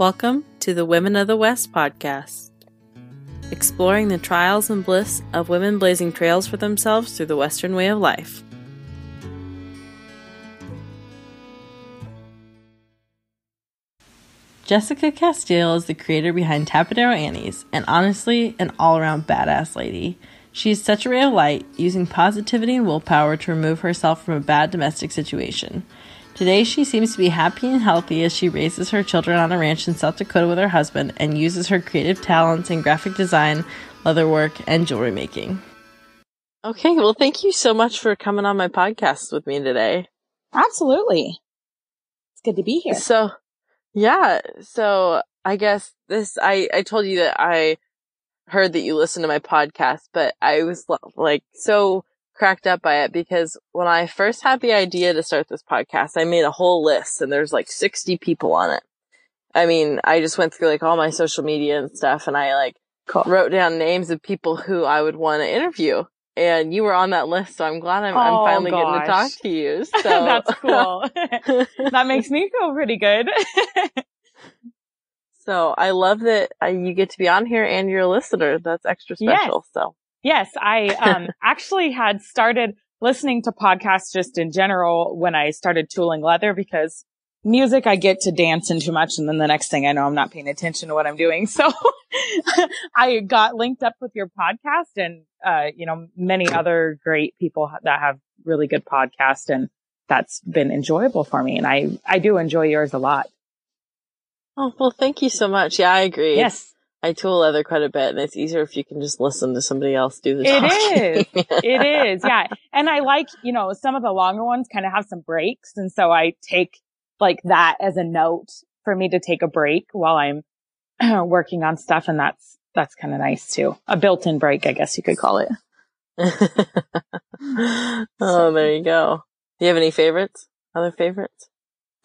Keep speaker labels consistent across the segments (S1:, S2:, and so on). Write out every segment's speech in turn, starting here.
S1: Welcome to the Women of the West podcast, exploring the trials and bliss of women blazing trails for themselves through the Western way of life. Jessica Castile is the creator behind Tapadero Annie's, and honestly, an all around badass lady. She is such a ray of light, using positivity and willpower to remove herself from a bad domestic situation. Today, she seems to be happy and healthy as she raises her children on a ranch in South Dakota with her husband and uses her creative talents in graphic design, leatherwork, and jewelry making. Okay, well, thank you so much for coming on my podcast with me today.
S2: Absolutely. It's good to be here.
S1: So, yeah, so I guess this, I, I told you that I heard that you listened to my podcast, but I was like so cracked up by it because when I first had the idea to start this podcast, I made a whole list and there's like 60 people on it. I mean, I just went through like all my social media and stuff and I like cool. wrote down names of people who I would want to interview. And you were on that list, so I'm glad I'm, oh, I'm finally gosh. getting to talk to you. So
S2: that's cool. that makes me feel pretty good.
S1: so I love that uh, you get to be on here and you're a listener. That's extra special. Yes. So
S2: Yes, I um, actually had started listening to podcasts just in general when I started tooling leather because music I get to dancing too much and then the next thing I know I'm not paying attention to what I'm doing. So I got linked up with your podcast and uh, you know many other great people that have really good podcasts and that's been enjoyable for me and I I do enjoy yours a lot.
S1: Oh, well thank you so much. Yeah, I agree.
S2: Yes.
S1: I tool leather quite a bit and it's easier if you can just listen to somebody else do the
S2: talking. It is. it is. Yeah. And I like, you know, some of the longer ones kind of have some breaks. And so I take like that as a note for me to take a break while I'm working on stuff. And that's, that's kind of nice too. A built-in break, I guess you could call it.
S1: oh, there you go. Do you have any favorites? Other favorites?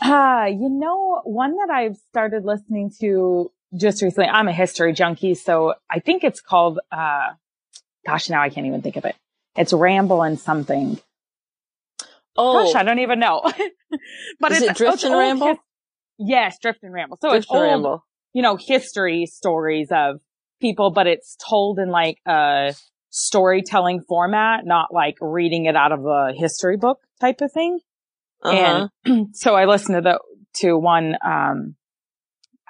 S2: Uh, you know, one that I've started listening to just recently, I'm a history junkie, so I think it's called, uh, gosh, now I can't even think of it. It's Ramble and something. Oh, gosh, I don't even know.
S1: but Is it's it Drift it's and Ramble. His-
S2: yes, Drift and Ramble. So Drift it's old, Ramble. you know, history stories of people, but it's told in like a storytelling format, not like reading it out of a history book type of thing. Uh-huh. And so I listened to the, to one, um,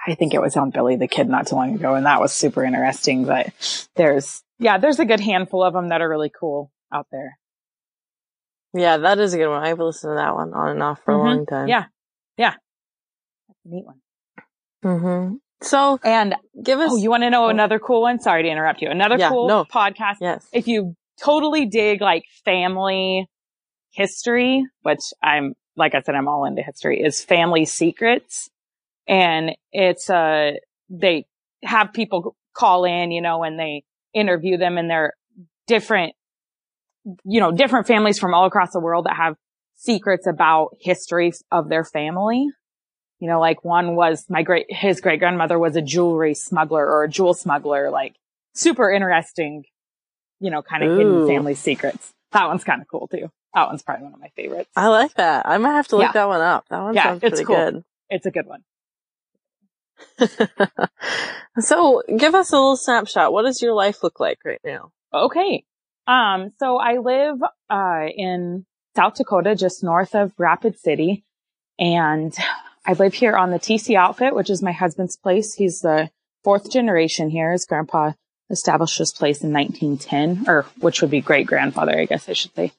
S2: I think it was on Billy the Kid not too long ago, and that was super interesting. But there's, yeah, there's a good handful of them that are really cool out there.
S1: Yeah, that is a good one. I've listened to that one on and off for mm-hmm. a long time.
S2: Yeah, yeah, that's a neat one.
S1: Mm-hmm. So,
S2: and give us. Oh, you want to know oh. another cool one? Sorry to interrupt you. Another yeah, cool no. podcast.
S1: Yes.
S2: If you totally dig like family history, which I'm, like I said, I'm all into history, is Family Secrets and it's uh they have people call in, you know, and they interview them and they're different, you know, different families from all across the world that have secrets about history of their family. You know, like one was my great, his great grandmother was a jewelry smuggler or a jewel smuggler, like super interesting, you know, kind of Ooh. hidden family secrets. That one's kind of cool too. That one's probably one of my favorites.
S1: I like that. I might have to look yeah. that one up. That one yeah, sounds pretty
S2: cool.
S1: good.
S2: It's a good one.
S1: so give us a little snapshot. What does your life look like right now?
S2: Okay. Um, so I live, uh, in South Dakota, just north of Rapid City. And I live here on the TC outfit, which is my husband's place. He's the fourth generation here. His grandpa established this place in 1910, or which would be great grandfather, I guess I should say.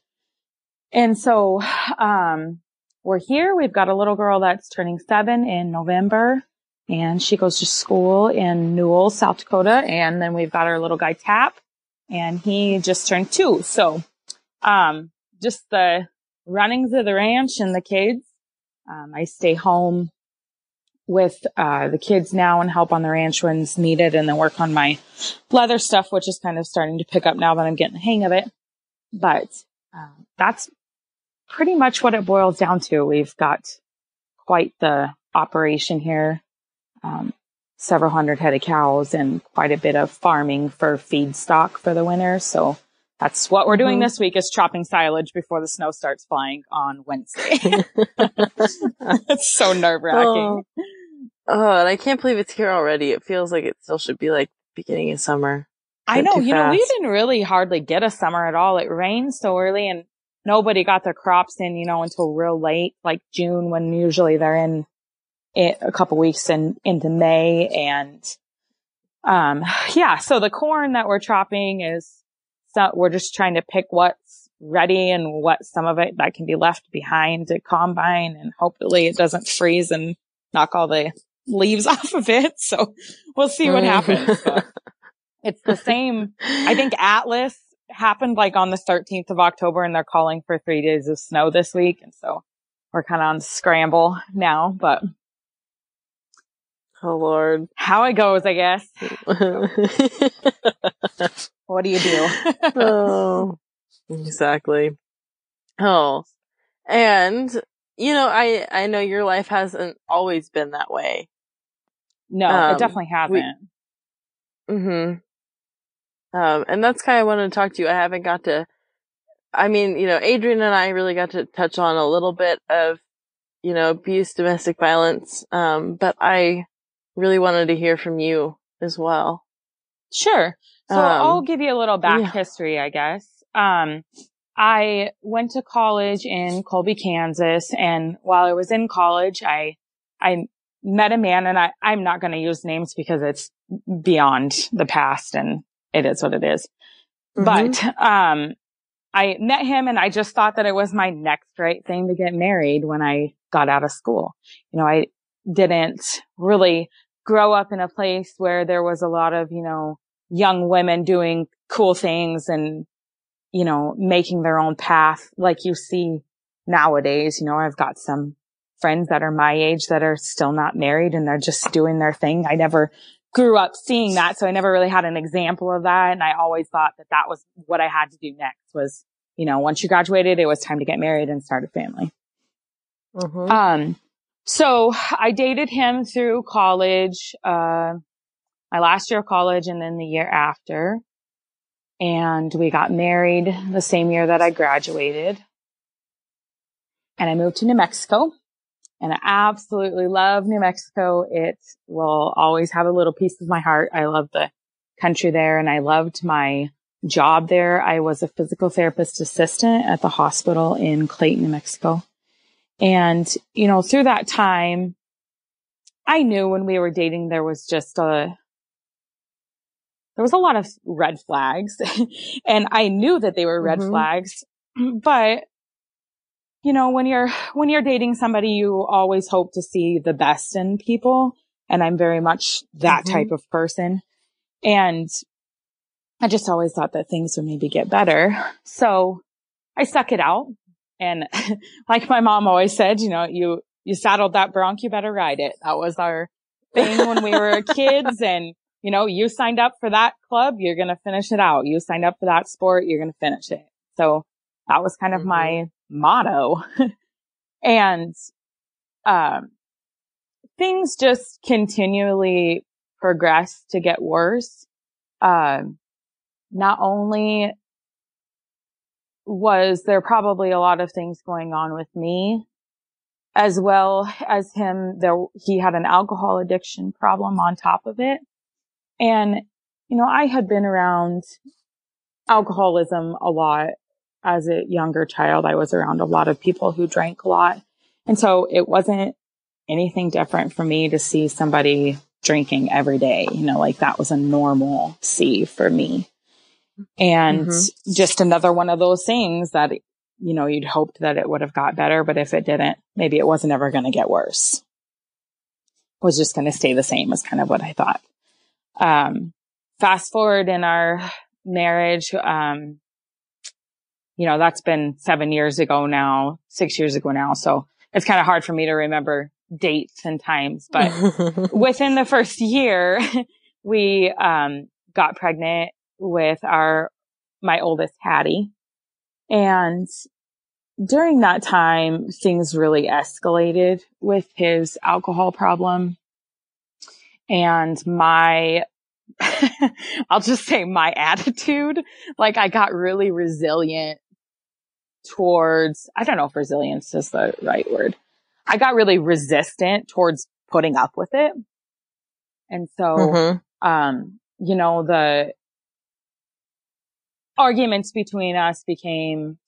S2: And so, um, we're here. We've got a little girl that's turning seven in November and she goes to school in Newell, South Dakota. And then we've got our little guy Tap and he just turned two. So, um, just the runnings of the ranch and the kids. Um, I stay home with, uh, the kids now and help on the ranch when needed and then work on my leather stuff, which is kind of starting to pick up now that I'm getting the hang of it. But, uh, that's pretty much what it boils down to. We've got quite the operation here um, several hundred head of cows and quite a bit of farming for feedstock for the winter. So that's what we're doing mm-hmm. this week is chopping silage before the snow starts flying on Wednesday. it's so nerve wracking. Oh,
S1: Oh, and I can't believe it's here already. It feels like it still should be like beginning of summer.
S2: I know, you know, we didn't really hardly get a summer at all. It rained so early and nobody got their crops in, you know, until real late, like June when usually they're in it a couple weeks in, into May. And, um, yeah, so the corn that we're chopping is, so we're just trying to pick what's ready and what some of it that can be left behind to combine and hopefully it doesn't freeze and knock all the leaves off of it. So we'll see what happens. It's the same. I think Atlas happened like on the 13th of October and they're calling for three days of snow this week. And so we're kind of on scramble now, but
S1: Oh Lord.
S2: how it goes, I guess. What do you do?
S1: oh, exactly. Oh, and you know, I I know your life hasn't always been that way.
S2: no,
S1: Um,
S2: it definitely hasn't.
S1: hmm Um, and that's kind of wanted to talk to you. I haven't got to. I mean, you know, Adrian and I really got to touch on a little bit of, you know, abuse, domestic violence. Um, but I really wanted to hear from you as well.
S2: Sure. So
S1: Um,
S2: I'll give you a little back
S1: yeah.
S2: history, I guess. Um, I went to college in Colby, Kansas, and while I was in college, I I met a man, and I I'm not going to use names because it's beyond the past, and it is what it is.
S1: Mhm.
S2: But um, I met him, and I just thought that it was my next right thing to get married when I got out of school. You know, I didn't really grow up in a place where there was a lot of you know young women doing cool things and, you know, making their own path like you see nowadays. You know, I've got some friends that are my age that are still not married and they're just doing their thing. I never grew up seeing that. So I never really had an example of that. And I always thought that that was what I had to do next was, you know, once you graduated, it was time to get married and start a family.
S1: Mhm.
S2: Um, so I dated him through college, uh, my last year of college and then the year after. And we got married the same year that I graduated. And I moved to New Mexico and I absolutely love New Mexico. It will always have a little piece of my heart. I love the country there and I loved my job there. I was a physical therapist assistant at the hospital in Clayton, New Mexico. And, you know, through that time, I knew when we were dating, there was just a, there was a lot of red flags and I knew that they were red
S1: Mhm.
S2: flags, but you know, when you're, when you're dating somebody, you always hope to see the best in people. And I'm very much that
S1: Mhm.
S2: type of person. And I just always thought that things would maybe get better. So I stuck it out. And like my mom always said, you know, you, you saddled that bronc, you better ride it. That was our thing when we were kids. And, you know, you signed up for that club, you're going to finish it out. You signed up for that sport, you're going to finish it. So that was kind of
S1: Mhm.
S2: my motto. and, um, things just continually progress to get worse. Um, not only was there probably a lot of things going on with me as well as him there he had an alcohol addiction problem on top of it. And you know i had been around alcoholism a lot as a younger child. I was around a lot of people who drank a lot. And so it wasn't anything different for me to see somebody drinking every day. You know like that was a normal see for me and
S1: Mhm.
S2: just another one of those things that you know you'd hoped that it would have got better but if it didn't maybe it wasn't ever going to get worse it was just going to stay the same is kind of what i thought um fast forward in our marriage um you know that's been seven years ago now six years ago now so it's kind of hard for me to remember dates and times but within the first year, we um, got pregnant with our my oldest Hattie, and during that time, things really escalated with his alcohol problem, and my I'll just say my attitude, like I got really resilient towards I don't know if resilience is the right word. I got really resistant towards putting up with it. And so, mm-hmm. um, you know, the arguments between us became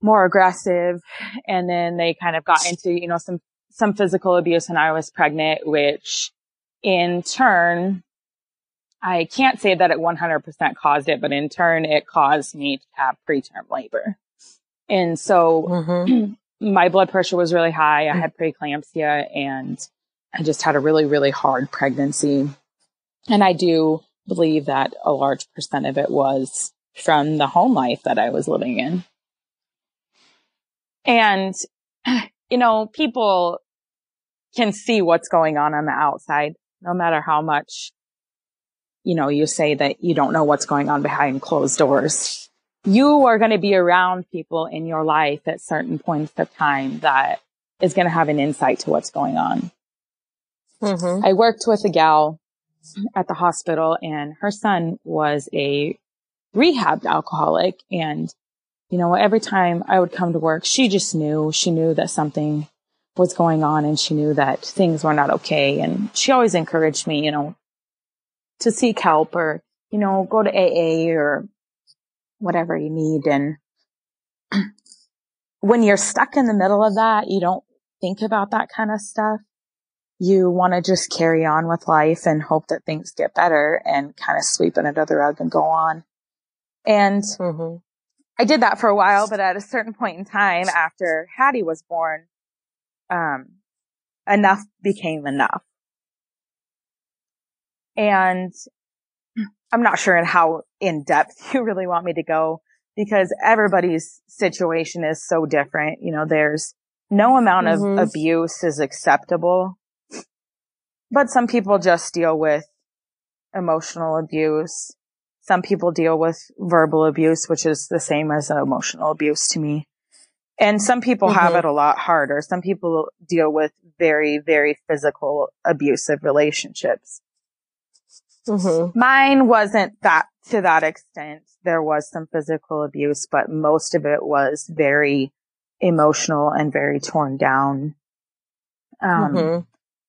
S2: more aggressive and then they kind of got into, you know, some, some physical abuse and I was pregnant, which in turn, I can't say that it 100% caused it, but in turn it caused me to have preterm labor. And so mm-hmm. my blood pressure was really high. I had preeclampsia and I just had a really, really hard pregnancy. And I do believe that a large percent of it was from the home life that I was living in. And, you know, people can see what's going on on the outside, no matter how much, you know, you say that you don't know what's going on behind closed doors. You are going to be around people in your life at certain points of time that is going to have an insight to what's going on. Mm-hmm. I worked with a gal at the hospital and her son was a rehabbed alcoholic. And, you know, every time I would come to work, she just knew, she knew that something was going on and she knew that things were not okay. And she always encouraged me, you know, to seek help or, you know, go to AA or whatever you need. And when you're stuck in the middle of that, you don't think about that kind of stuff you want to just carry on with life and hope that things get better and kind of sweep it under the rug and go on. And mm-hmm. I did that for a while, but at a certain point in time after Hattie was born, um, enough became enough. And I'm not sure in how in depth you really want me to go because everybody's situation is so different. You know, there's no amount mm-hmm. of abuse is acceptable but some people just deal with emotional abuse. Some people deal with verbal abuse, which is the same as emotional abuse to me. And some people mm-hmm. have it a lot harder. Some people deal with very, very physical abusive relationships. Mm-hmm. Mine wasn't that to that extent. There was some physical abuse, but most of it was very emotional and very torn down. Um, mm-hmm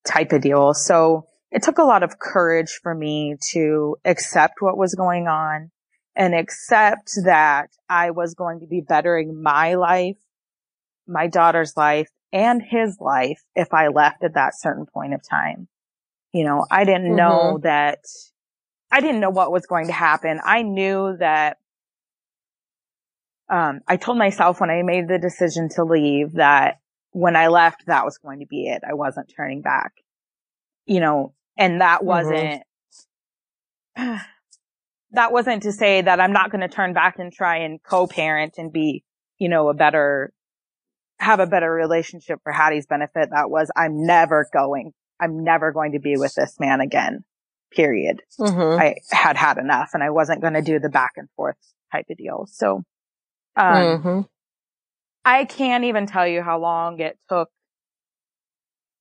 S2: type of deal. So it took a lot of courage for me to accept what was going on and accept that I was going to be bettering my life, my daughter's life and his life if I left at that certain point of time. You know, I didn't mm-hmm. know that I didn't know what was going to happen. I knew that um, I told myself when I made the decision to leave that when I left, that was going to be it. I wasn't turning back, you know, and that mm-hmm. wasn't, mm-hmm. that wasn't to say that I'm not going to turn back and try and co-parent and be, you know, a better, have a better relationship for Hattie's benefit. That was, I'm never going, I'm never going to be with this man again, period. Mm-hmm. I had had enough and I wasn't going to do the back and forth type of deal. So, um, mm-hmm. I can't even tell you how long it took.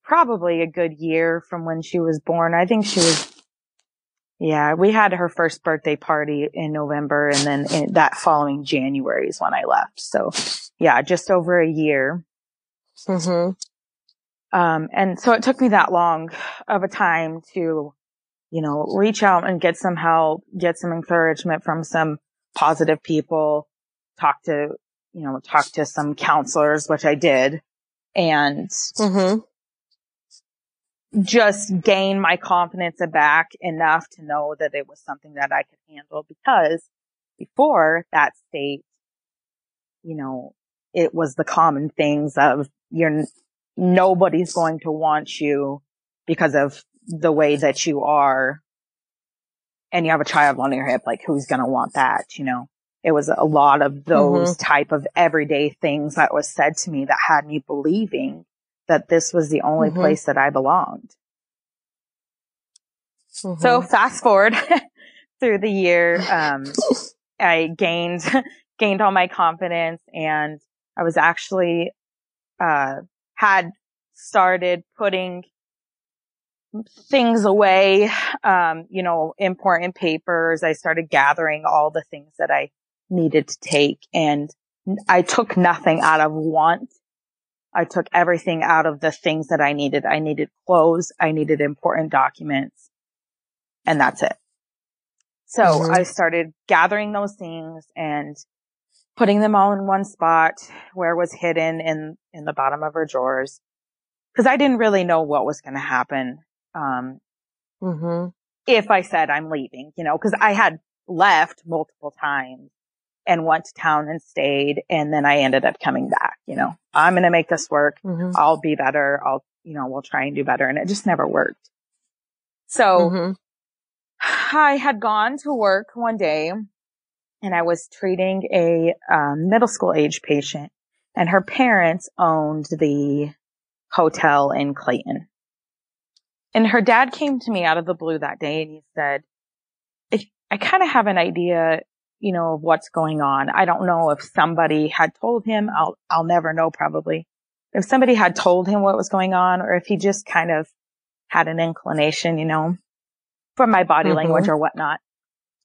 S2: Probably a good year from when she was born. I think she was, yeah, we had her first birthday party in November and then in, that following January is when I left. So yeah, just over a year. Mm-hmm. Um, and so it took me that long of a time to, you know, reach out and get some help, get some encouragement from some positive people, talk to you know, talk to some counselors, which I did, and mm-hmm. just gain my confidence back enough to know that it was something that I could handle because before that state, you know, it was the common things of you're, nobody's going to want you because of the way that you are. And you have a child on your hip, like who's going to want that, you know? It was a lot of those mm-hmm. type of everyday things that was said to me that had me believing that this was the only mm-hmm. place that I belonged. Mm-hmm. So fast forward through the year, um, I gained, gained all my confidence and I was actually, uh, had started putting things away, um, you know, important papers. I started gathering all the things that I needed to take. And I took nothing out of want. I took everything out of the things that I needed. I needed clothes. I needed important documents and that's it. So mm-hmm. I started gathering those things and putting them all in one spot where it was hidden in, in the bottom of her drawers. Cause I didn't really know what was going to happen. Um, mm-hmm. if I said I'm leaving, you know, cause I had left multiple times and went to town and stayed. And then I ended up coming back, you know, I'm going to make this work. Mm-hmm. I'll be better. I'll, you know, we'll try and do better. And it just never worked. So mm-hmm. I had gone to work one day and I was treating a um, middle school age patient and her parents owned the hotel in Clayton. And her dad came to me out of the blue that day and he said, I kind of have an idea, you know, of what's going on. I don't know if somebody had told him. I'll, I'll never know probably if somebody had told him what was going on or if he just kind of had an inclination, you know, from my body mm-hmm. language or whatnot.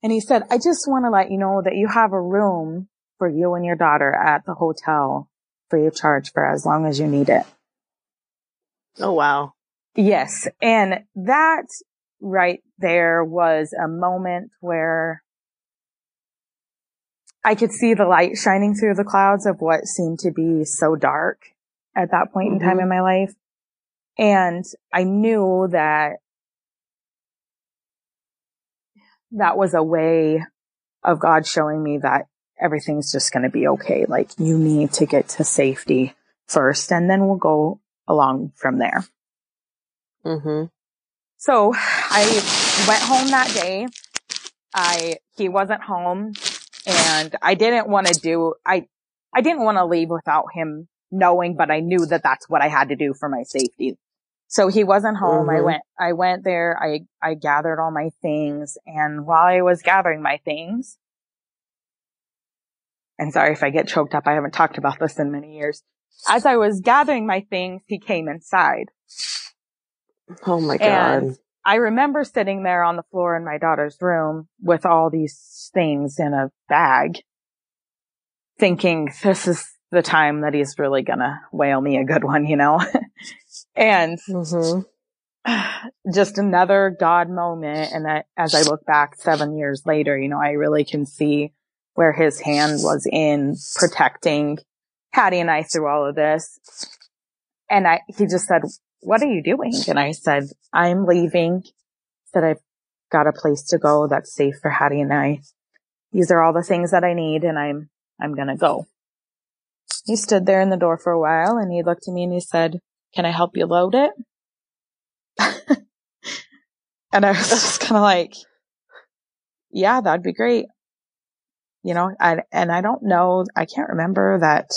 S2: And he said, I just want to let you know that you have a room for you and your daughter at the hotel free of charge for as long as you need it.
S1: Oh, wow.
S2: Yes. And that right there was a moment where I could see the light shining through the clouds of what seemed to be so dark at that point mm-hmm. in time mm-hmm. in my life. And I knew that that was a way of God showing me that everything's just going to be okay. Like you need to get to safety first and then we'll go along from there. Mm-hmm. So I went home that day. I, he wasn't home and I didn't want to do, I, I didn't want to leave without him knowing, but I knew that that's what I had to do for my safety. So he wasn't home. Mm-hmm. I went, I went there. I, I gathered all my things. And while I was gathering my things, and sorry if I get choked up. I haven't talked about this in many years. As I was gathering my things, he came inside.
S1: Oh my God. And
S2: I remember sitting there on the floor in my daughter's room with all these things in a bag thinking this is the time that he's really gonna whale me a good one, you know? And mm-hmm. just another God moment. And that as I look back seven years later, you know, I really can see where his hand was in protecting Hattie and I through all of this. And I, he just said, what are you doing? And I said, I'm leaving. That I've got a place to go that's safe for Hattie and I. These are all the things that I need and I'm, I'm going to go. He stood there in the door for a while and he looked at me and he said, can I help you load it? and I was just kind of like, yeah, that'd be great. You know, I, and I don't know, I can't remember that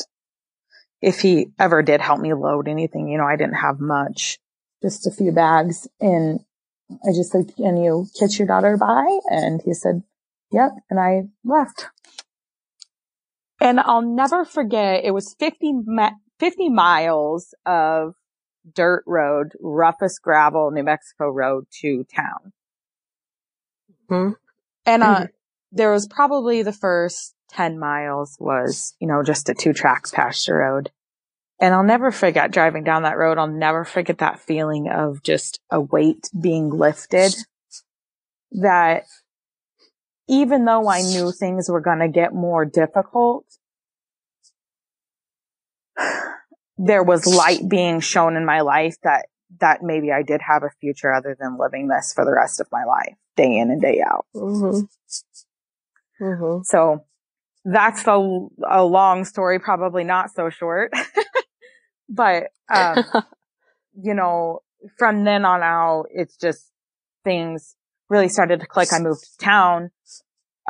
S2: if he ever did help me load anything, you know, I didn't have much, just a few bags. And I just said, can you catch your daughter by? And he said, yep. And I left. And I'll never forget, it was 50, 50 miles of dirt road, roughest gravel, New Mexico road to town. hmm And, uh, mm-hmm. there was probably the first 10 miles was, you know, just a two tracks pasture road. And I'll never forget driving down that road. I'll never forget that feeling of just a weight being lifted that even though I knew things were going to get more difficult, there was light being shown in my life that, that maybe I did have a future other than living this for the rest of my life, day in and day out. Mm-hmm. Mm-hmm. So that's a, a long story, probably not so short, but, um, you know, from then on out, it's just things really started to click. I moved to town.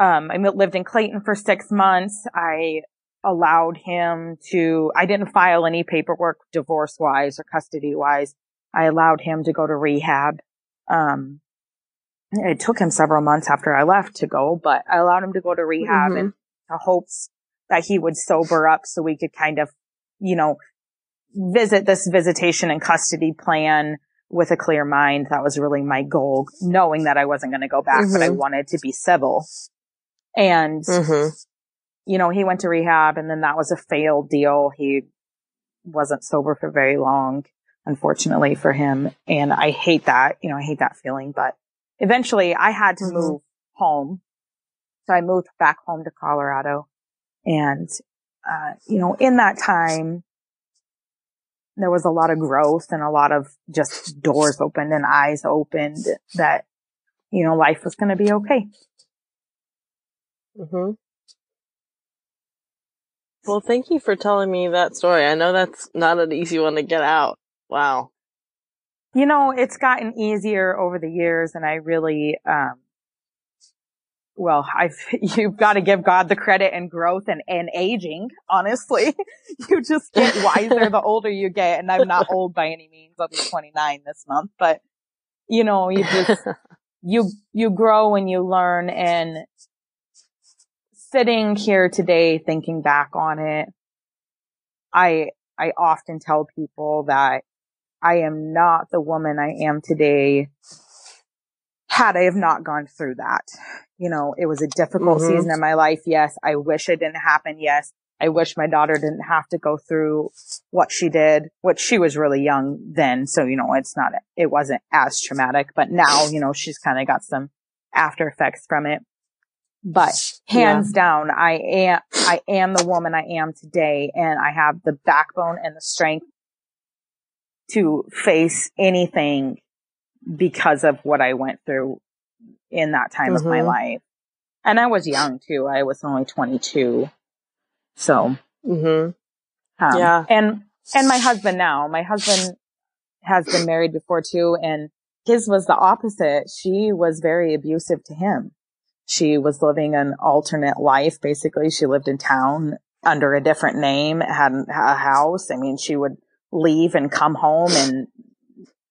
S2: Um, I lived in Clayton for six months. I allowed him to, I didn't file any paperwork divorce wise or custody wise. I allowed him to go to rehab. Um, it took him several months after I left to go, but I allowed him to go to rehab mm-hmm. the hopes that he would sober up so we could kind of, you know, visit this visitation and custody plan with a clear mind. That was really my goal, knowing that I wasn't going to go back, mm-hmm. but I mm-hmm. wanted to be civil. And mm-hmm you know, he went to rehab and then that was a failed deal. He wasn't sober for very long, unfortunately for him. And I hate that, you know, I hate that feeling, but eventually I had to mm-hmm. move home. So I moved back home to Colorado and, uh, you know, in that time, there was a lot of growth and a lot of just doors opened and eyes opened that, you know, life was going to be okay.
S1: Mm-hmm. Well, thank you for telling me that story. I know that's not an easy one to get out. Wow.
S2: You know, it's gotten easier over the years and I really, um, well, I've, you've got to give God the credit and growth and, and aging, honestly. you just get wiser the older you get. And I'm not old by any means. I'll be 29 this month, but you know, you just, you, you grow and you learn and sitting here today thinking back on it, I, I often tell people that I am not the woman I am today had I have not gone through that. You know, it was a difficult mm-hmm. season in my life. Yes. I wish it didn't happen. Yes. I wish my daughter didn't have to go through what she did, which she was really young then. So, you know, it's not, it wasn't as traumatic, but now, you know, she's kind of got some after effects from it. But hands yeah. down, I am, I am the woman I am today and I have the backbone and the strength to face anything because of what I went through in that time mm-hmm. of my mm-hmm. life. And I was young too. I was only 22. So,
S1: mm-hmm.
S2: um, yeah. And, and my husband now, my husband has been married before too. And his was the opposite. She was very abusive to him. She was living an alternate life. Basically, she lived in town under a different name, had a house. I mean, she would leave and come home and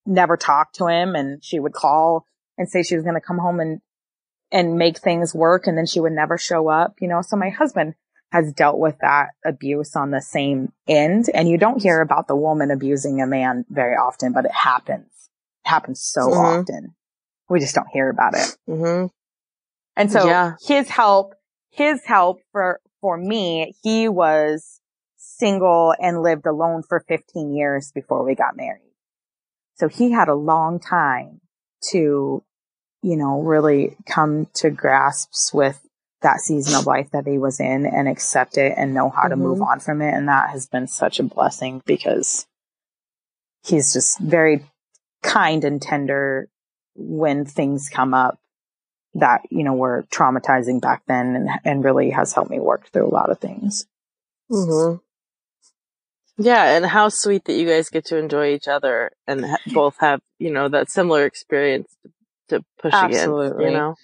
S2: never talk to him. And she would call and say she was going to come home and, and make things work. And then she would never show up, you know? So my husband has dealt with that abuse on the same end. And you don't hear about the woman abusing a man very often, but it happens. It happens so mm-hmm. often. We just don't hear about it.
S1: Mm-hmm.
S2: And so yeah. his help, his help for, for me, he was single and lived alone for 15 years before we got married. So he had a long time to, you know, really come to grasps with that season of life that he was in and accept it and know how mm-hmm. to move mm-hmm. on from it. And that has been such a blessing because he's just very kind and tender when things come up that, you know, were traumatizing back then and, and really has helped me work through a lot of things.
S1: Mm-hmm. Yeah, and how sweet that you guys get to enjoy each other and ha- both have, you know, that similar experience to push Absolutely. against, you know?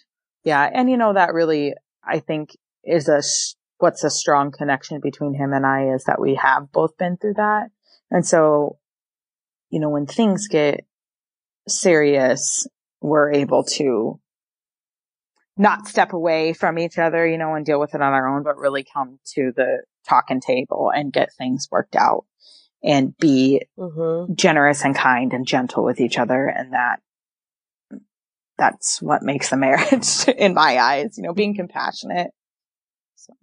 S2: Yeah, and you know, that really, I think, is a, sh- what's a strong connection between him and I is that we have both been through that. And so, you know, when things get serious, we're able to not step away from each other, you know, and deal with it on our own, but really come to the talking table and get things worked out and be mm-hmm. generous and kind and gentle with each other. And that, that's what makes a marriage in my eyes, you know, being compassionate. So.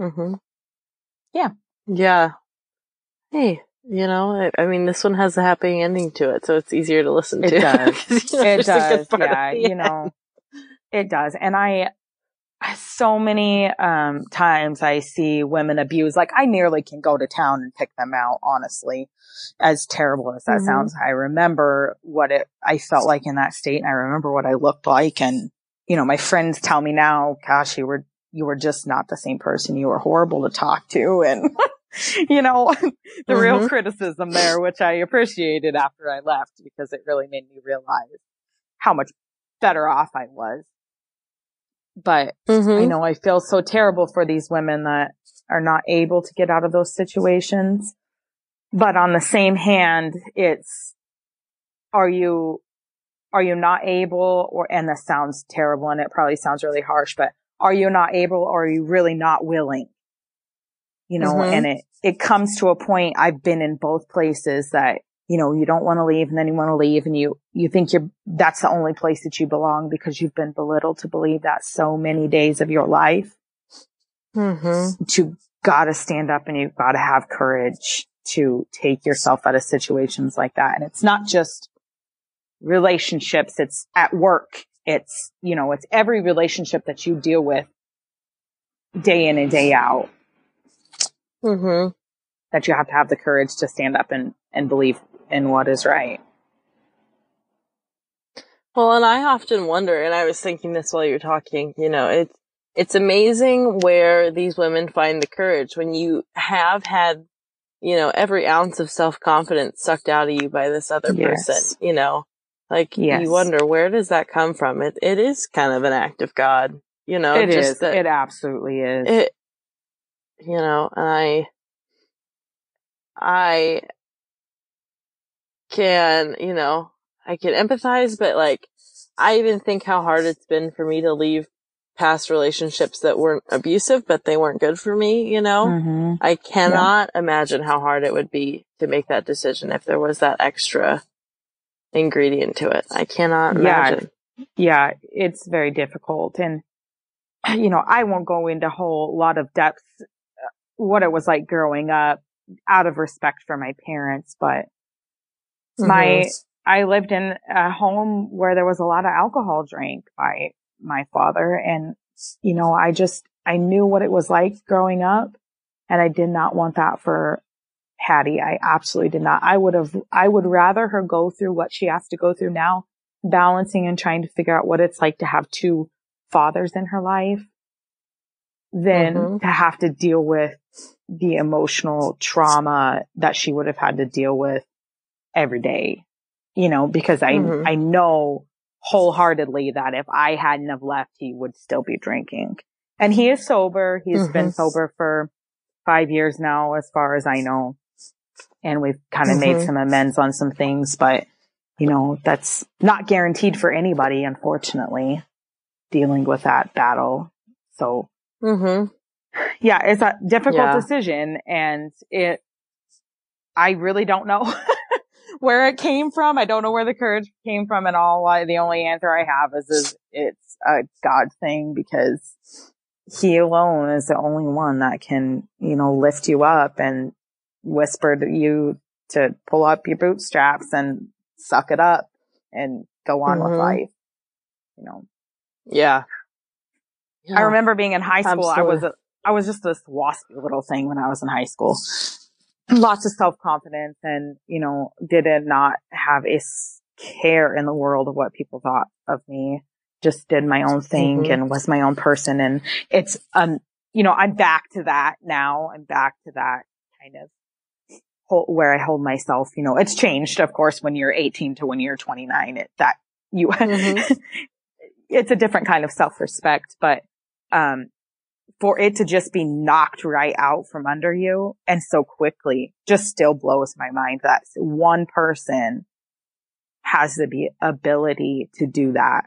S1: Mm-hmm.
S2: Yeah.
S1: Yeah. Hey, you know, I, I, mean, this one has a happy ending to it, so it's easier to listen
S2: it
S1: to.
S2: Does. you know, it does. Yeah. You know, it does. And I, so many um, times I see women abused. Like I nearly can go to town and pick them out, honestly, as terrible as that mm-hmm. sounds. I remember what it, I felt like in that state and I remember what I looked like. And, you know, my friends tell me now, gosh, you were, you were just not the same person. You were horrible to talk to. And, you know, the mm-hmm. real criticism there, which I appreciated after I left because it really made me realize how much better off I was. But mm-hmm. I know I feel so terrible for these women that are not able to get out of those situations. But on the same hand, it's, are you, are you not able or, and this sounds terrible and it probably sounds really harsh, but are you not able or are you really not willing? You know, mm-hmm. and it, it comes to a point I've been in both places that you know, you don't want to leave and then you want to leave and you, you think you're, that's the only place that you belong because you've been belittled to believe that so many days of your life
S1: mm-hmm.
S2: to gotta stand up and you've gotta have courage to take yourself out of situations like that. And it's not just relationships. It's at work. It's, you know, it's every relationship that you deal with day in and day out
S1: Mm-hmm.
S2: that you have to have the courage to stand up and, and believe in what is right.
S1: Well, and I often wonder, and I was thinking this while you were talking, you know, it's, it's amazing where these women find the courage when you have had, you know, every ounce of self-confidence sucked out of you by this other
S2: Yes.
S1: person, you know, like
S2: Yes.
S1: you wonder, where does that come from? It, it is kind of an act of God, you know,
S2: It
S1: just
S2: is.
S1: that
S2: It absolutely is.
S1: it, you know, and I, I can, you know, I can empathize, but like, I even think how hard it's been for me to leave past relationships that weren't abusive, but they weren't good for me, you know?
S2: Mhm.
S1: I cannot imagine how hard it would be to make that decision if there was that extra ingredient to it. I cannot imagine.
S2: Yeah, it's very difficult. And, you know, I won't go into a whole lot of depth uh, what it was like growing up out of respect for my parents, but my, I lived in a home where there was a lot of alcohol drank by my father. And, you know, I just, I knew what it was like growing up and I did not want that for Hattie. I absolutely did not. I would have, I would rather her go through what she has to go through now, balancing and trying to figure out what it's like to have two fathers in her life than
S1: Mhm.
S2: to have to deal with the emotional trauma that she would have had to deal with every day, you know, because I,
S1: Mhm.
S2: I know wholeheartedly that if I hadn't have left, he would still be drinking. And he is sober. He's been
S1: Mhm.
S2: sober for five years now, as far as I know. And we've kind of made
S1: Mhm.
S2: some amends on some things, but you know, that's not guaranteed for anybody, unfortunately, dealing with that battle. So
S1: Mm-hmm.
S2: yeah, it's a difficult
S1: Yeah.
S2: decision and it, I really don't know where it came from. I don't know where the courage came from and all. I, the only answer I have is, is it's a God thing because he alone is the only one that can, you know, lift you up and whisper to you to pull up your bootstraps and suck it up and go on with
S1: Mhm.
S2: life. You know,
S1: Yeah.
S2: I remember being in high school. I was,
S1: Absolutely.
S2: a, I was just this waspy little thing when I was in high school. Lots of self confidence and, you know, did not have a care in the world of what people thought of me. Just did my own thing
S1: Mhm.
S2: and was my own person. And it's, um, you know, I'm back to that now. I'm back to that kind of hold, where I hold myself. You know, it's changed, of course, when you're 18 to when you're 29. It, that you,
S1: Mhm.
S2: it's a different kind of self respect, but, um, for it to just be knocked right out from under you and so quickly just still blows my mind that one person has the ability to do that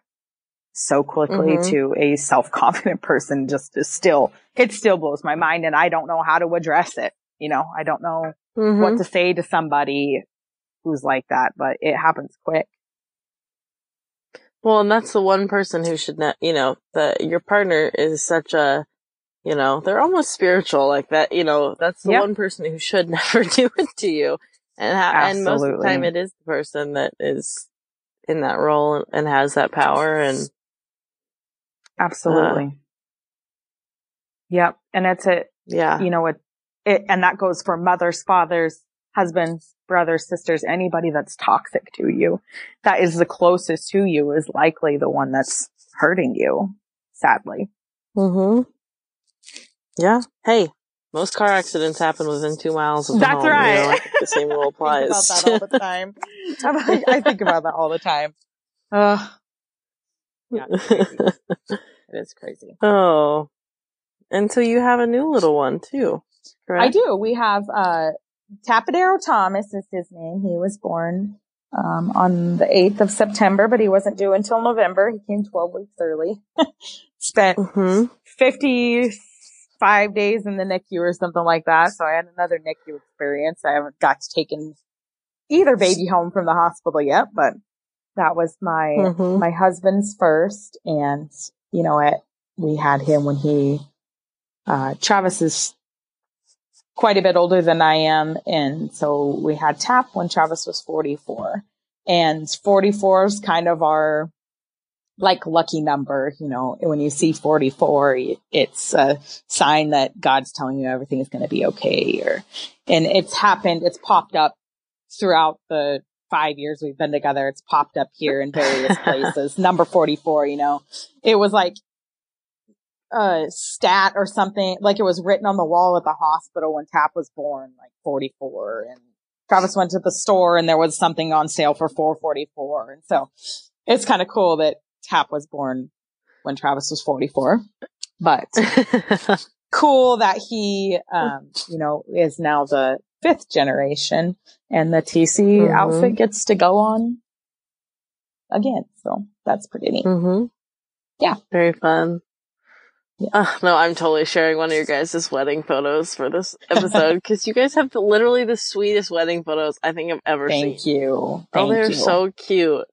S2: so quickly
S1: Mhm.
S2: to a self-confident person just is still, it still blows my mind and I don't know how to address it. You know, I don't know
S1: Mhm.
S2: what to say to somebody who's like that, but it happens quick.
S1: Well, and that's the one person who should not, you know, that your partner is such a, you know, they're almost spiritual like that, you know, that's the
S2: Yep.
S1: one person who should never do it to you. And, ha- and most of the time it is the person that is in that role and has that power and,
S2: Absolutely. yep. And that's it.
S1: yeah.
S2: you know, it, it, and that goes for mothers, fathers, husbands, brothers, sisters, anybody that's toxic to you. That is the closest to you is likely the one that's hurting you, sadly.
S1: hmm Yeah. Hey, most car accidents happen within two miles of the
S2: That's
S1: home. You know,
S2: right.
S1: The same rule applies.
S2: I think about that all the time. I think about that all the time. Ugh, Yeah, it's crazy. it is crazy.
S1: oh. And so you have a new little one too, correct?
S2: I do. We have, uh, Tapadero Thomas is his name. He was born, um, on the 8th of September, but he wasn't due until November. He came 12 weeks early. Spent
S1: Mm-hmm.
S2: 55 days in the NICU or something like that. So I had another NICU experience. I haven't got to taken either baby home from the hospital yet, but that was my,
S1: Mhm.
S2: my husband's first. And, you know, it, we had him when he, uh, Travis is quite a bit older than I am. And so we had TAP when Travis was 44 and 44 is kind of our like lucky number. You know, when you see 44, it's a sign that God's telling you everything is going to be okay. Or, and it's happened, it's popped up throughout the five years we've been together. It's popped up here in various places. Number 44, you know, it was like a stat or something, like it was written on the wall at the hospital when Tap was born, like 44. And Travis went to the store and there was something on sale for 444. And so it's kind of cool that Tap was born when Travis was 44, but cool that he, um, you know, is now the fifth generation and the TC mm-hmm. outfit gets to go on again. So that's pretty neat.
S1: Mm-hmm.
S2: Yeah.
S1: Very fun. Yeah. Uh, no, I'm totally sharing one of your guys' wedding photos for this episode because you guys have literally the sweetest wedding photos I think I've ever seen.
S2: Thank
S1: seen.
S2: You.
S1: Oh,
S2: Thank
S1: oh, they're
S2: you.
S1: so cute.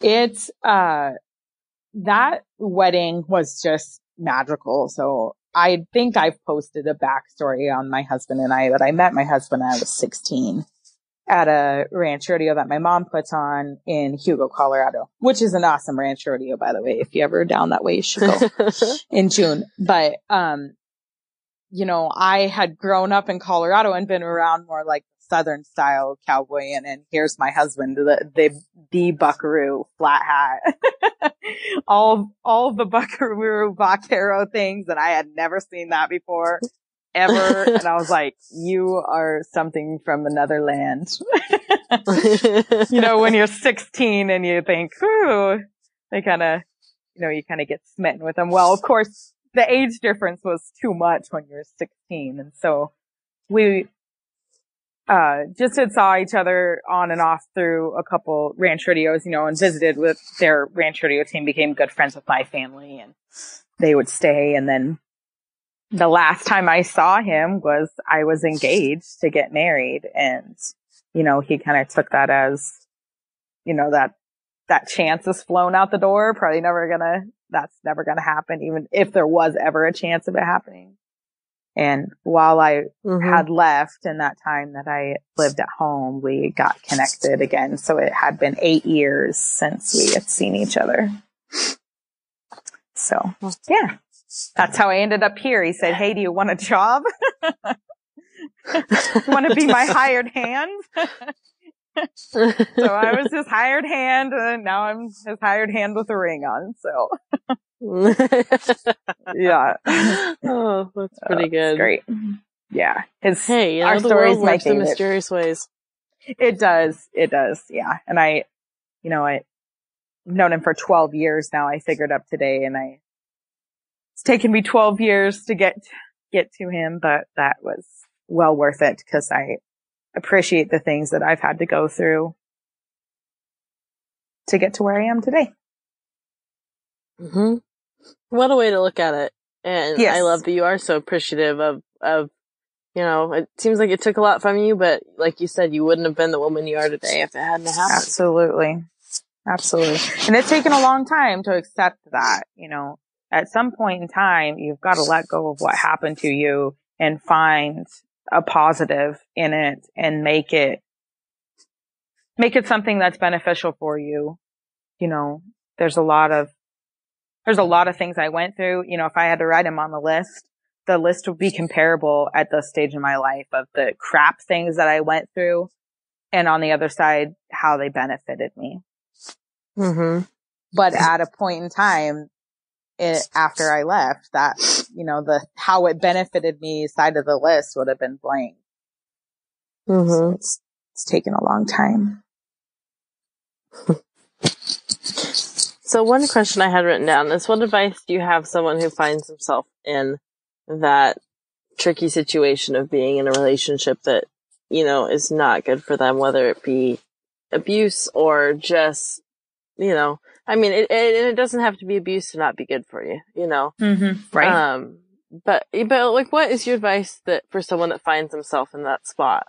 S2: It's, uh, that wedding was just magical. So I think I've posted a backstory on my husband and I that I met my husband when I was 16 at a ranch rodeo that my mom puts on in Hugo, Colorado, which is an awesome ranch rodeo, by the way. If you ever down that way, you should go in June. But, um, you know, I had grown up in Colorado and been around more like Southern style cowboy. And, and here's my husband, the, the, the buckaroo flat hat, all, all the buckaroo vaquero things. And I had never seen that before ever. and I was like, you are something from another land. you know, when you're 16 and you think, ooh, they kind of, you know, you kind of get smitten with them. Well, of course, the age difference was too much when you're 16. And so we, uh, just had saw each other on and off through a couple ranch rodeos, you know, and visited with their ranch rodeo team, became good friends with my family and they would stay. And then the last time I saw him was I was engaged to get married and, you know, he kind of took that as, you know, that, that chance is flown out the door. Probably never gonna, that's never gonna happen, even if there was ever a chance of it happening. And while I mm-hmm. had left in that time that I lived at home, we got connected again. So it had been eight years since we had seen each other. So yeah, that's how I ended up here. He said, Hey, do you want a job? want to be my hired hand? so I was his hired hand and now I'm his hired hand with a ring on. So yeah.
S1: Oh, that's pretty uh,
S2: good. Great. Yeah. His,
S1: hey, you know, our the story's world in mysterious ways.
S2: It does. It does. Yeah. And I, you know, I've known him for 12 years now. I figured up today and I it's taken me 12 years to get, get to him, but that was well worth it because I appreciate the things that I've had to go through to get to where I am today.
S1: hmm What a way to look at it. And yes. I love that you are so appreciative of, of, you know, it seems like it took a lot from you, but like you said, you wouldn't have been the woman you are today if it hadn't happened.
S2: Absolutely. Absolutely. And it's taken a long time to accept that, you know, at some point in time, you've got to let go of what happened to you and find a positive in it and make it, make it something that's beneficial for you. You know, there's a lot of, there's a lot of things I went through. You know, if I had to write them on the list, the list would be comparable at this stage in my life of the crap things that I went through. And on the other side, how they benefited me.
S1: Mm-hmm.
S2: But at a point in time, it, after I left that, you know, the, how it benefited me side of the list would have been blank.
S1: Mm-hmm. So
S2: it's, it's taken a long time.
S1: so one question I had written down is what advice do you have someone who finds himself in that tricky situation of being in a relationship that, you know, is not good for them, whether it be abuse or just, you know, I mean, it, it, it doesn't have to be abuse to not be good for you, you know?
S2: Mm-hmm. Right.
S1: Um, but, but like, what is your advice that for someone that finds himself in that spot?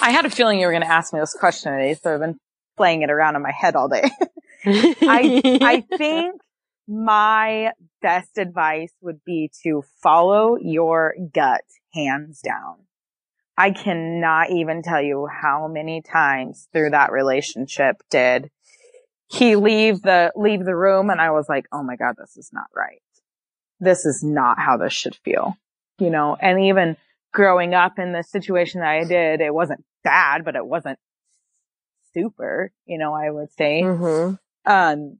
S2: I had a feeling you were going to ask me this question today, so I've been playing it around in my head all day. I, I think my best advice would be to follow your gut hands down. I cannot even tell you how many times through that relationship did he leave the, leave the room and I was like, Oh my God, this is not right. This is not how this should feel, you know, and even growing up in the situation that I did, it wasn't bad, but it wasn't super, you know, I would say.
S1: Mm-hmm.
S2: Um,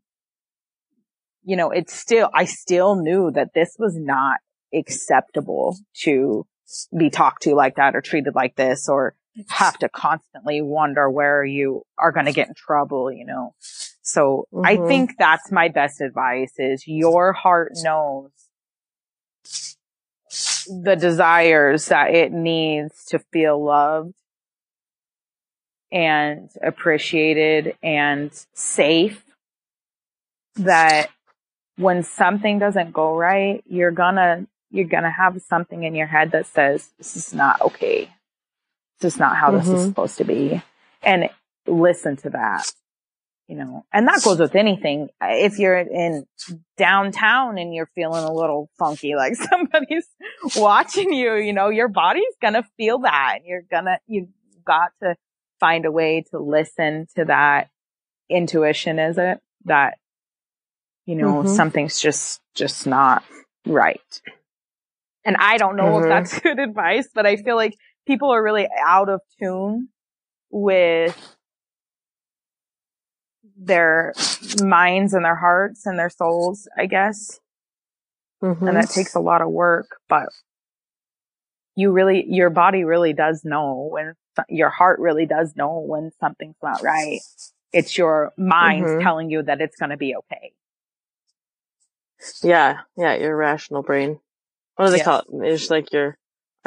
S2: you know, it's still, I still knew that this was not acceptable to be talked to like that or treated like this or have to constantly wonder where you are going to get in trouble, you know. So mm-hmm. I think that's my best advice is your heart knows the desires that it needs to feel loved and appreciated and safe that when something doesn't go right, you're gonna, you're gonna have something in your head that says, this is not okay. Is not how mm-hmm. this is mm-hmm. supposed to be. And listen to that, you know, and that goes with anything. If you're in downtown and you're feeling a little funky, like somebody's watching you, you know, your body's gonna feel that. You're gonna, you've got to find a way to listen to that intuition, is it? That you know, mm-hmm. something's just, just not right. And I don't know mm-hmm. if that's good advice, but I feel like people are really out of tune with their minds and their hearts and their souls, I guess. Mm-hmm. And that takes a lot of work, but you really, your body really does know when your heart really does know when something's not right. It's your mind mm-hmm. telling you that it's going to be okay.
S1: Yeah, yeah, your rational brain. What do they yes. call it? It's like your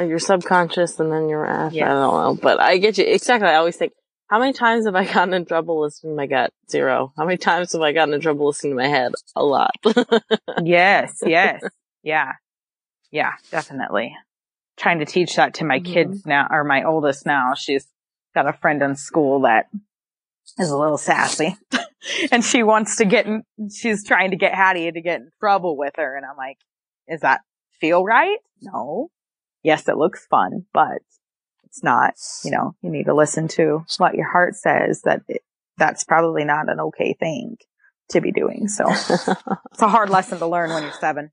S1: your subconscious and then your ass. Yes. I don't know, but I get you exactly. I always think, how many times have I gotten in trouble listening to my gut? Zero. How many times have I gotten in trouble listening to my head? A lot.
S2: yes, yes, yeah, yeah, definitely. Trying to teach that to my mm-hmm. kids now, or my oldest now. She's got a friend in school that is a little sassy. and she wants to get in, she's trying to get Hattie to get in trouble with her. And I'm like, is that feel right? No. Yes, it looks fun, but it's not, you know, you need to listen to what your heart says that it, that's probably not an okay thing to be doing. So it's a hard lesson to learn when you're seven.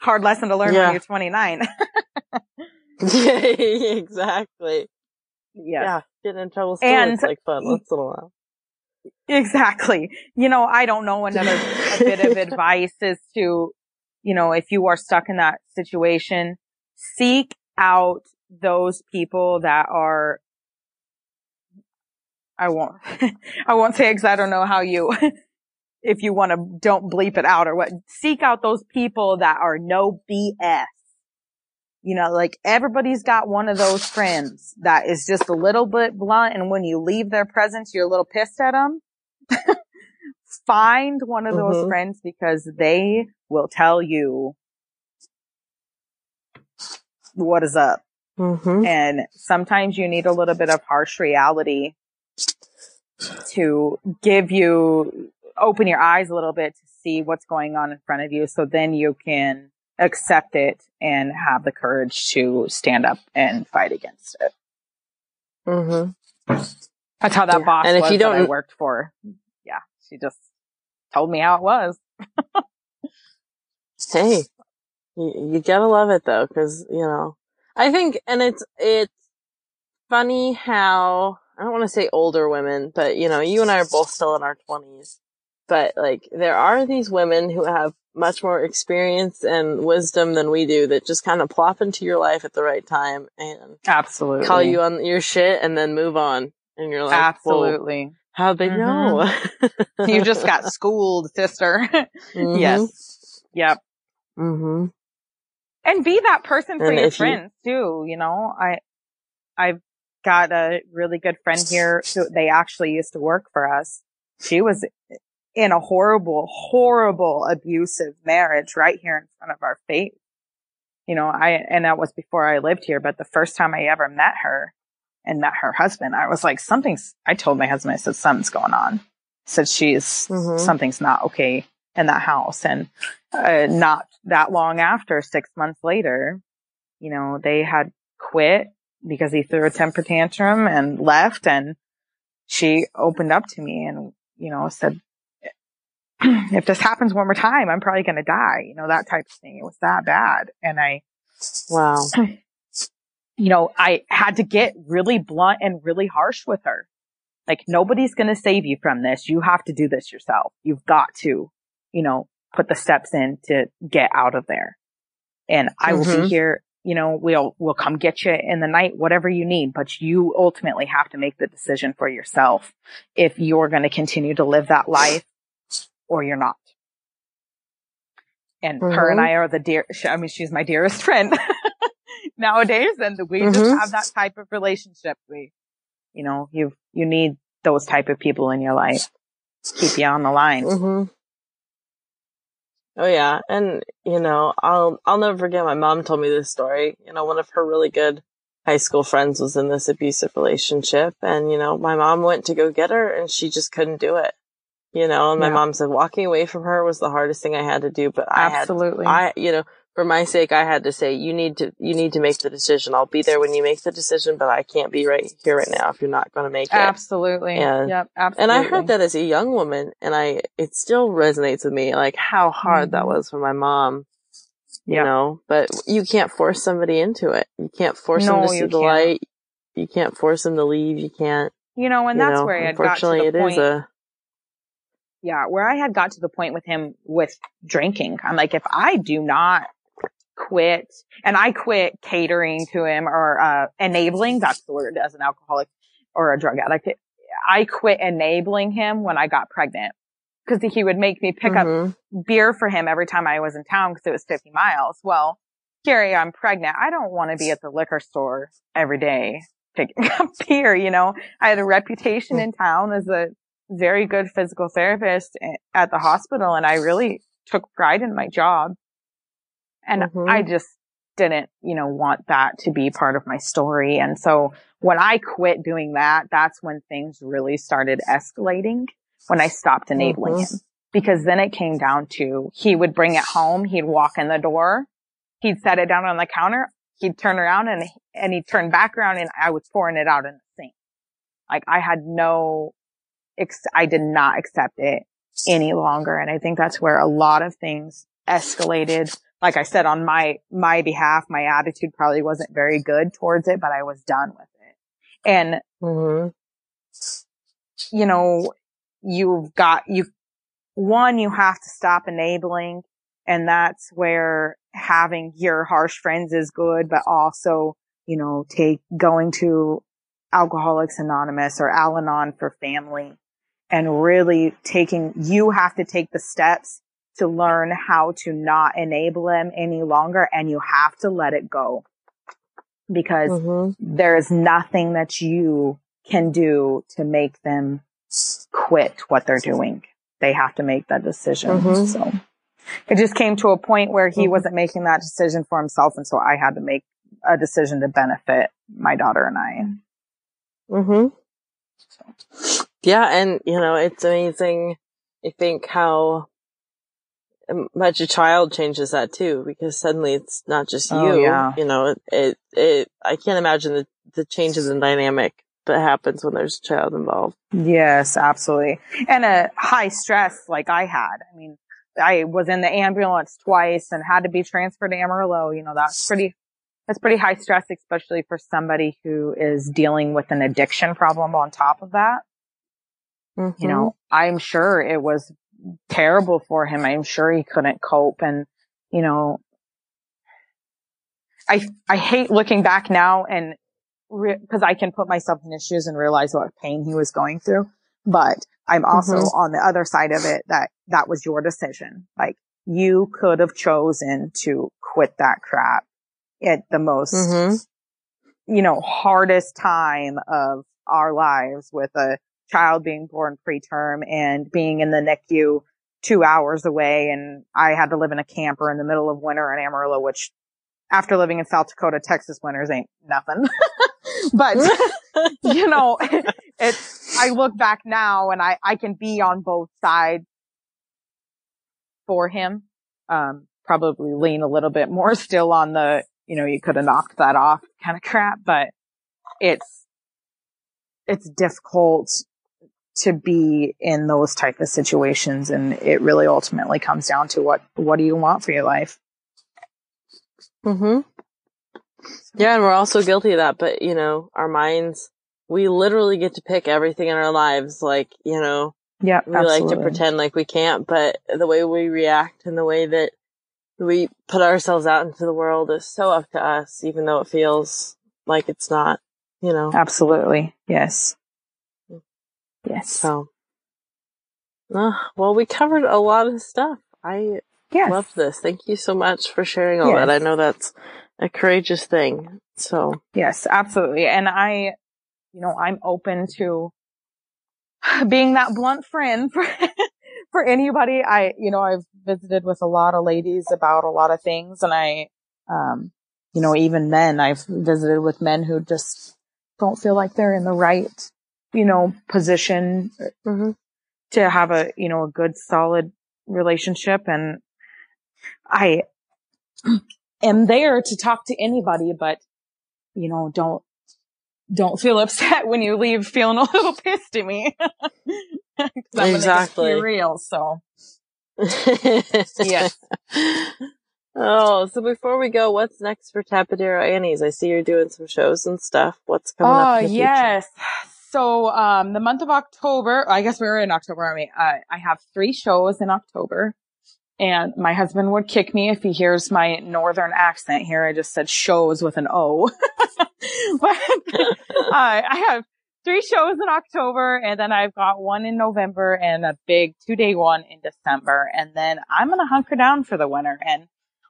S2: Hard lesson to learn yeah. when you're 29.
S1: yeah, exactly.
S2: Yes. Yeah.
S1: Getting in trouble still and, like fun once in a while.
S2: Exactly. You know, I don't know another bit of advice is to, you know, if you are stuck in that situation, seek out those people that are I won't, I won't say because I don't know how you, if you want to, don't bleep it out or what. Seek out those people that are no BS. You know, like everybody's got one of those friends that is just a little bit blunt. And when you leave their presence, you're a little pissed at them. Find one of those mm-hmm. friends because they will tell you what is up. Mm-hmm. And sometimes you need a little bit of harsh reality to give you, open your eyes a little bit to see what's going on in front of you. So then you can accept it and have the courage to stand up and fight against it. Mm-hmm. That's how that yeah. boss and if you don't, that I worked for Yeah, she just told me how it was.
S1: hey, you, you gotta love it though, cause, you know, I think, and it's, it's funny how, I don't want to say older women, but you know, you and I are both still in our twenties, but like, there are these women who have much more experience and wisdom than we do that just kind of plop into your life at the right time and
S2: absolutely
S1: call you on your shit and then move on. And you're like,
S2: absolutely.
S1: How'd they mm-hmm.
S2: know? you just got schooled, sister. Mm-hmm. Yes. Yep.
S1: Mm-hmm.
S2: And be that person for and your friends you... too. You know, I, I've got a really good friend here who they actually used to work for us. She was in a horrible, horrible abusive marriage right here in front of our face. You know, I, and that was before I lived here, but the first time I ever met her, and met her husband, I was like, something's, I told my husband, I said, something's going on. I said, she's, mm-hmm. something's not okay in that house. And uh, not that long after, six months later, you know, they had quit because he threw a temper tantrum and left and she opened up to me and, you know, said, if this happens one more time, I'm probably going to die, you know, that type of thing. It was that bad. And I,
S1: wow,
S2: you know, I had to get really blunt and really harsh with her. Like nobody's going to save you from this. You have to do this yourself. You've got to, you know, put the steps in to get out of there. And I will
S1: Mhm.
S2: be here, you know, we'll, we'll come get you in the night, whatever you need, but you ultimately have to make the decision for yourself if you're going to continue to live that life or you're not. And her and
S1: Mhm.
S2: I are the dear, I mean, she's my dearest friend nowadays. And we just
S1: Mhm.
S2: have that type of relationship. We, you know, you, you need those type of people in your life. Keep you on the line.
S1: Oh yeah, and you know, I'll I'll never forget. My mom told me this story. You know, one of her really good high school friends was in this abusive relationship, and you know, my mom went to go get her, and she just couldn't do it. You know, and my
S2: Yeah.
S1: mom said walking away from her was the hardest thing I had to do, but I had
S2: Absolutely.
S1: I, you know, for my sake, I had to say, you need to, you need to make the decision. I'll be there when you make the decision, but I can't be right here right now if you're not going to make it.
S2: absolutely.
S1: And-
S2: yep.
S1: And I heard that as a young woman, and I, it still resonates with me, like how hard that
S2: Mhm.
S1: was for my mom. You
S2: Yep.
S1: know, but you can't force somebody into it. You can't force them
S2: No,
S1: to see the
S2: can't.
S1: light. You can't force them to leave. You can't.
S2: You know, and
S1: you
S2: that's
S1: know,
S2: where I got to
S1: unfortunately,
S2: the
S1: it
S2: point.
S1: is a.
S2: yeah, where I had got to the point with him with drinking. I'm like, if I do not quit, and I quit catering to him or uh, enabling, that's the word as an alcoholic or a drug addict. I quit enabling him when I got pregnant because he would make me pick up
S1: Mhm.
S2: beer for him every time I was in town because it was 50 miles. Well, Gary, I'm pregnant. I don't want to be at the liquor store every day picking up beer. You know, I had a reputation in town as a very good physical therapist at the hospital and I really took pride in my job. And
S1: Mhm.
S2: I just didn't, you know, want that to be part of my story. And so when I quit doing that, that's when things really started escalating when I stopped enabling
S1: Mhm.
S2: him. Because then it came down to he would bring it home, he'd walk in the door, he'd set it down on the counter, he'd turn around and and he'd turn back around and I was pouring it out in the sink. Like I had no ex- I did not accept it any longer and I think that's where a lot of things escalated. Like I said on my my behalf, my attitude probably wasn't very good towards it, but I was done with it. And
S1: Mhm.
S2: you know, you've got, you, one, you have to stop enabling. And that's where having your harsh friends is good, but also, you know, take going to Alcoholics Anonymous or Al Anon for family and really taking, you have to take the steps to learn how to not enable them any longer and you have to let it go because
S1: Mhm.
S2: there is nothing that you can do to make them quit what they're doing. They have to make that decision.
S1: Mhm.
S2: So it just came to a point where he
S1: Mhm.
S2: wasn't making that decision for himself. And so I had to make a decision to benefit my daughter and I.
S1: hmm Yeah, and you know, it's amazing. I think how much a child changes that too, because suddenly it's not just
S2: Oh,
S1: you.
S2: yeah.
S1: You know, it, it, it I can't imagine the the changes in dynamic that happens when there's a child involved.
S2: Yes, absolutely. And a high stress like I had. I mean, I was in the ambulance twice and had to be transferred to Amarillo. You know, that's pretty, that's pretty high stress, especially for somebody who is dealing with an addiction problem on top of that.
S1: Mm-hmm.
S2: You know, I'm sure it was terrible for him. I'm sure he couldn't cope and, you know, I, I hate looking back now and because I can put myself in his shoes and realize what pain he was going through. But I'm also
S1: Mhm.
S2: on the other side of it that that was your decision. Like you could have chosen to quit that crap at the most,
S1: Mhm.
S2: you know, hardest time of our lives with a child being born preterm and being in the NICU two hours away. And I had to live in a camper in the middle of winter in Amarillo, which after living in South Dakota, Texas winters ain't nothing. but you know, it's, I look back now and I, I can be on both sides for him. Um, probably lean a little bit more still on the, you know, you could have knocked that off kind of crap, but it's, it's difficult to be in those type of situations. And it really ultimately comes down to what, what do you want for your life?
S1: Mm-hmm. Yeah, and we're also guilty of that, but you know, our minds, we literally get to pick everything in our lives. Like, you know,
S2: yeah,
S1: we absolutely. like to pretend like we can't, but the way we react and the way that we put ourselves out into the world is so up to us, even though it feels like it's not, you know.
S2: Absolutely. Yes. Yes.
S1: So, uh, well, we covered a lot of stuff. I yes. love this. Thank you so much for sharing all yes. that. I know that's a courageous thing. So,
S2: yes, absolutely. And I, you know, I'm open to being that blunt friend for, for anybody. I, you know, I've visited with a lot of ladies about a lot of things and I, um, you know, even men, I've visited with men who just don't feel like they're in the right, you know, position mm-hmm. to have a, you know, a good solid relationship. And I am there to talk to anybody, but, you know, don't, don't feel upset when you leave feeling a little pissed at me.
S1: exactly.
S2: real. So,
S1: yes. Oh, so before we go, what's next for Tapadero Annie's? I see you're doing some shows and stuff. What's coming oh, up? Oh,
S2: yes. So, um, the month of October, I guess we were in October, I mean, uh, I have three shows in October. And my husband would kick me if he hears my northern accent here. I just said shows with an O. but uh, I have three shows in October and then I've got one in November and a big two day one in December. And then I'm going to hunker down for the winter and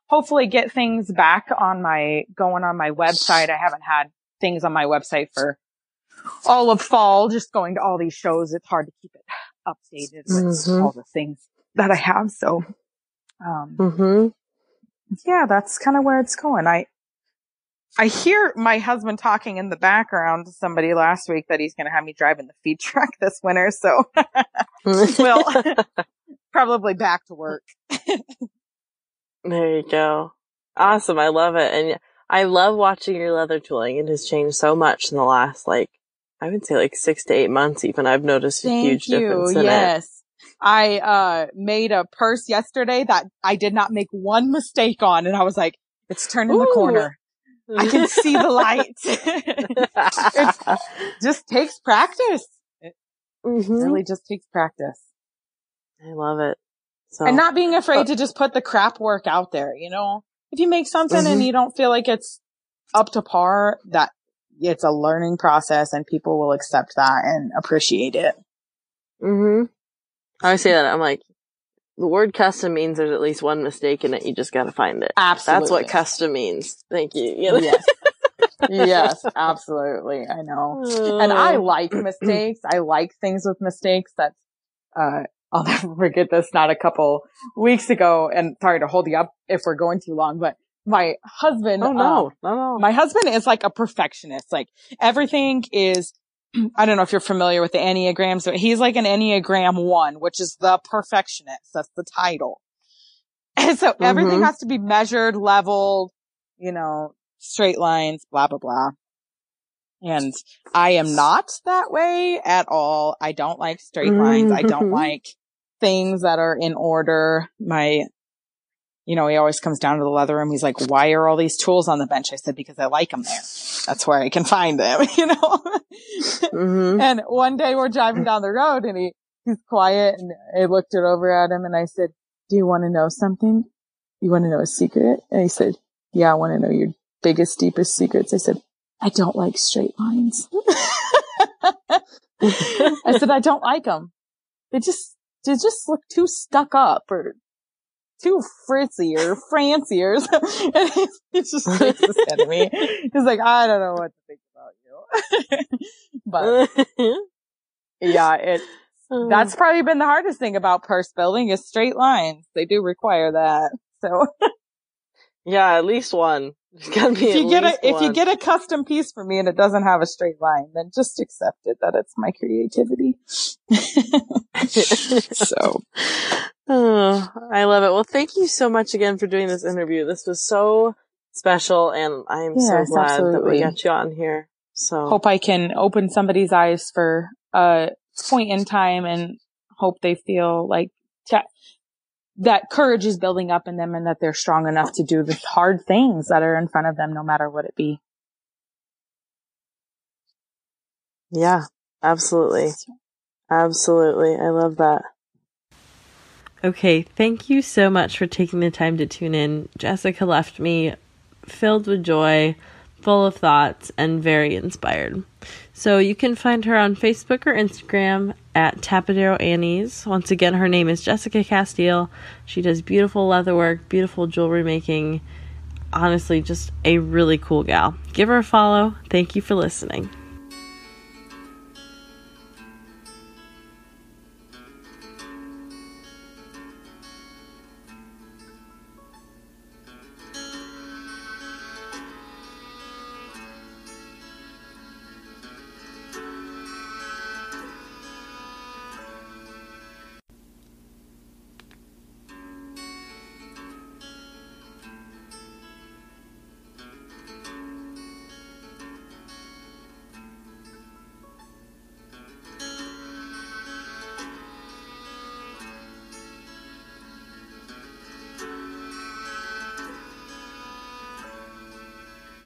S2: hopefully get things back on my, going on my website. I haven't had things on my website for all of fall, just going to all these shows. It's hard to keep it updated with mm-hmm. all the things that I have. So um, mm-hmm. yeah, that's kind of where it's going. I, I hear my husband talking in the background to somebody last week that he's going to have me driving the feed truck this winter. So, well, probably back to work.
S1: there you go. Awesome. I love it. And I love watching your leather tooling. It has changed so much in the last, like, I would say like six to eight months even. I've noticed a huge
S2: you.
S1: difference in
S2: yes.
S1: it.
S2: I uh made a purse yesterday that I did not make one mistake on and I was like, it's turning Ooh. the corner. I can see the light. it just takes practice. It mm-hmm. really just takes practice.
S1: I love it.
S2: So, and not being afraid uh, to just put the crap work out there, you know? If you make something mm-hmm. and you don't feel like it's up to par, that it's a learning process and people will accept that and appreciate it.
S1: Mm-hmm. I say that. I'm like, the word custom means there's at least one mistake in it. You just got to find it.
S2: Absolutely.
S1: That's what custom means. Thank you. you know?
S2: Yes. yes, absolutely. I know. And I like mistakes. I like things with mistakes that, uh, I'll never forget this, not a couple weeks ago. And sorry to hold you up if we're going too long, but my husband,
S1: oh no, um, no, no.
S2: my husband is like a perfectionist. Like everything is I don't know if you're familiar with the Enneagrams, but he's like an Enneagram one, which is the perfectionist. That's the title. And so mm-hmm. everything has to be measured, leveled, you know, straight lines, blah, blah, blah. And I am not that way at all. I don't like straight lines. I don't mm-hmm. like things that are in order. My you know, he always comes down to the leather room. He's like, why are all these tools on the bench? I said, because I like them there. That's where I can find them, you know? Mm-hmm. And one day we're driving down the road and he, he's quiet and I looked it over at him and I said, do you want to know something? You want to know a secret? And he said, yeah, I want to know your biggest, deepest secrets. I said, I don't like straight lines. I said, I don't like them. They just, they just look too stuck up or too fritzy or something. And he, he just shakes his head at me. He's like, I don't know what to think about you. but yeah, it, that's probably been the hardest thing about purse building is straight lines. They do require that. So
S1: yeah, at least one.
S2: Be if you get a, one. if you get a custom piece for me and it doesn't have a straight line, then just accept it that it's my creativity. so
S1: Oh, I love it. Well, thank you so much again for doing this interview. This was so special and I am so
S2: Yes,
S1: glad that we got you on here. So
S2: Hope I can open somebody's eyes for a point in time and hope they feel like that courage is building up in them and that they're strong enough to do the hard things that are in front of them, no matter what it be.
S1: yeah, absolutely. Absolutely. I love that. Okay, thank you so much for taking the time to tune in. Jessica left me filled with joy, full of thoughts, and very inspired. So you can find her on Facebook or Instagram at Tapadero Annie's. Once again, her name is Jessica Castile. She does beautiful leatherwork, beautiful jewelry making. Honestly, just a really cool gal. Give her a follow. Thank you for listening.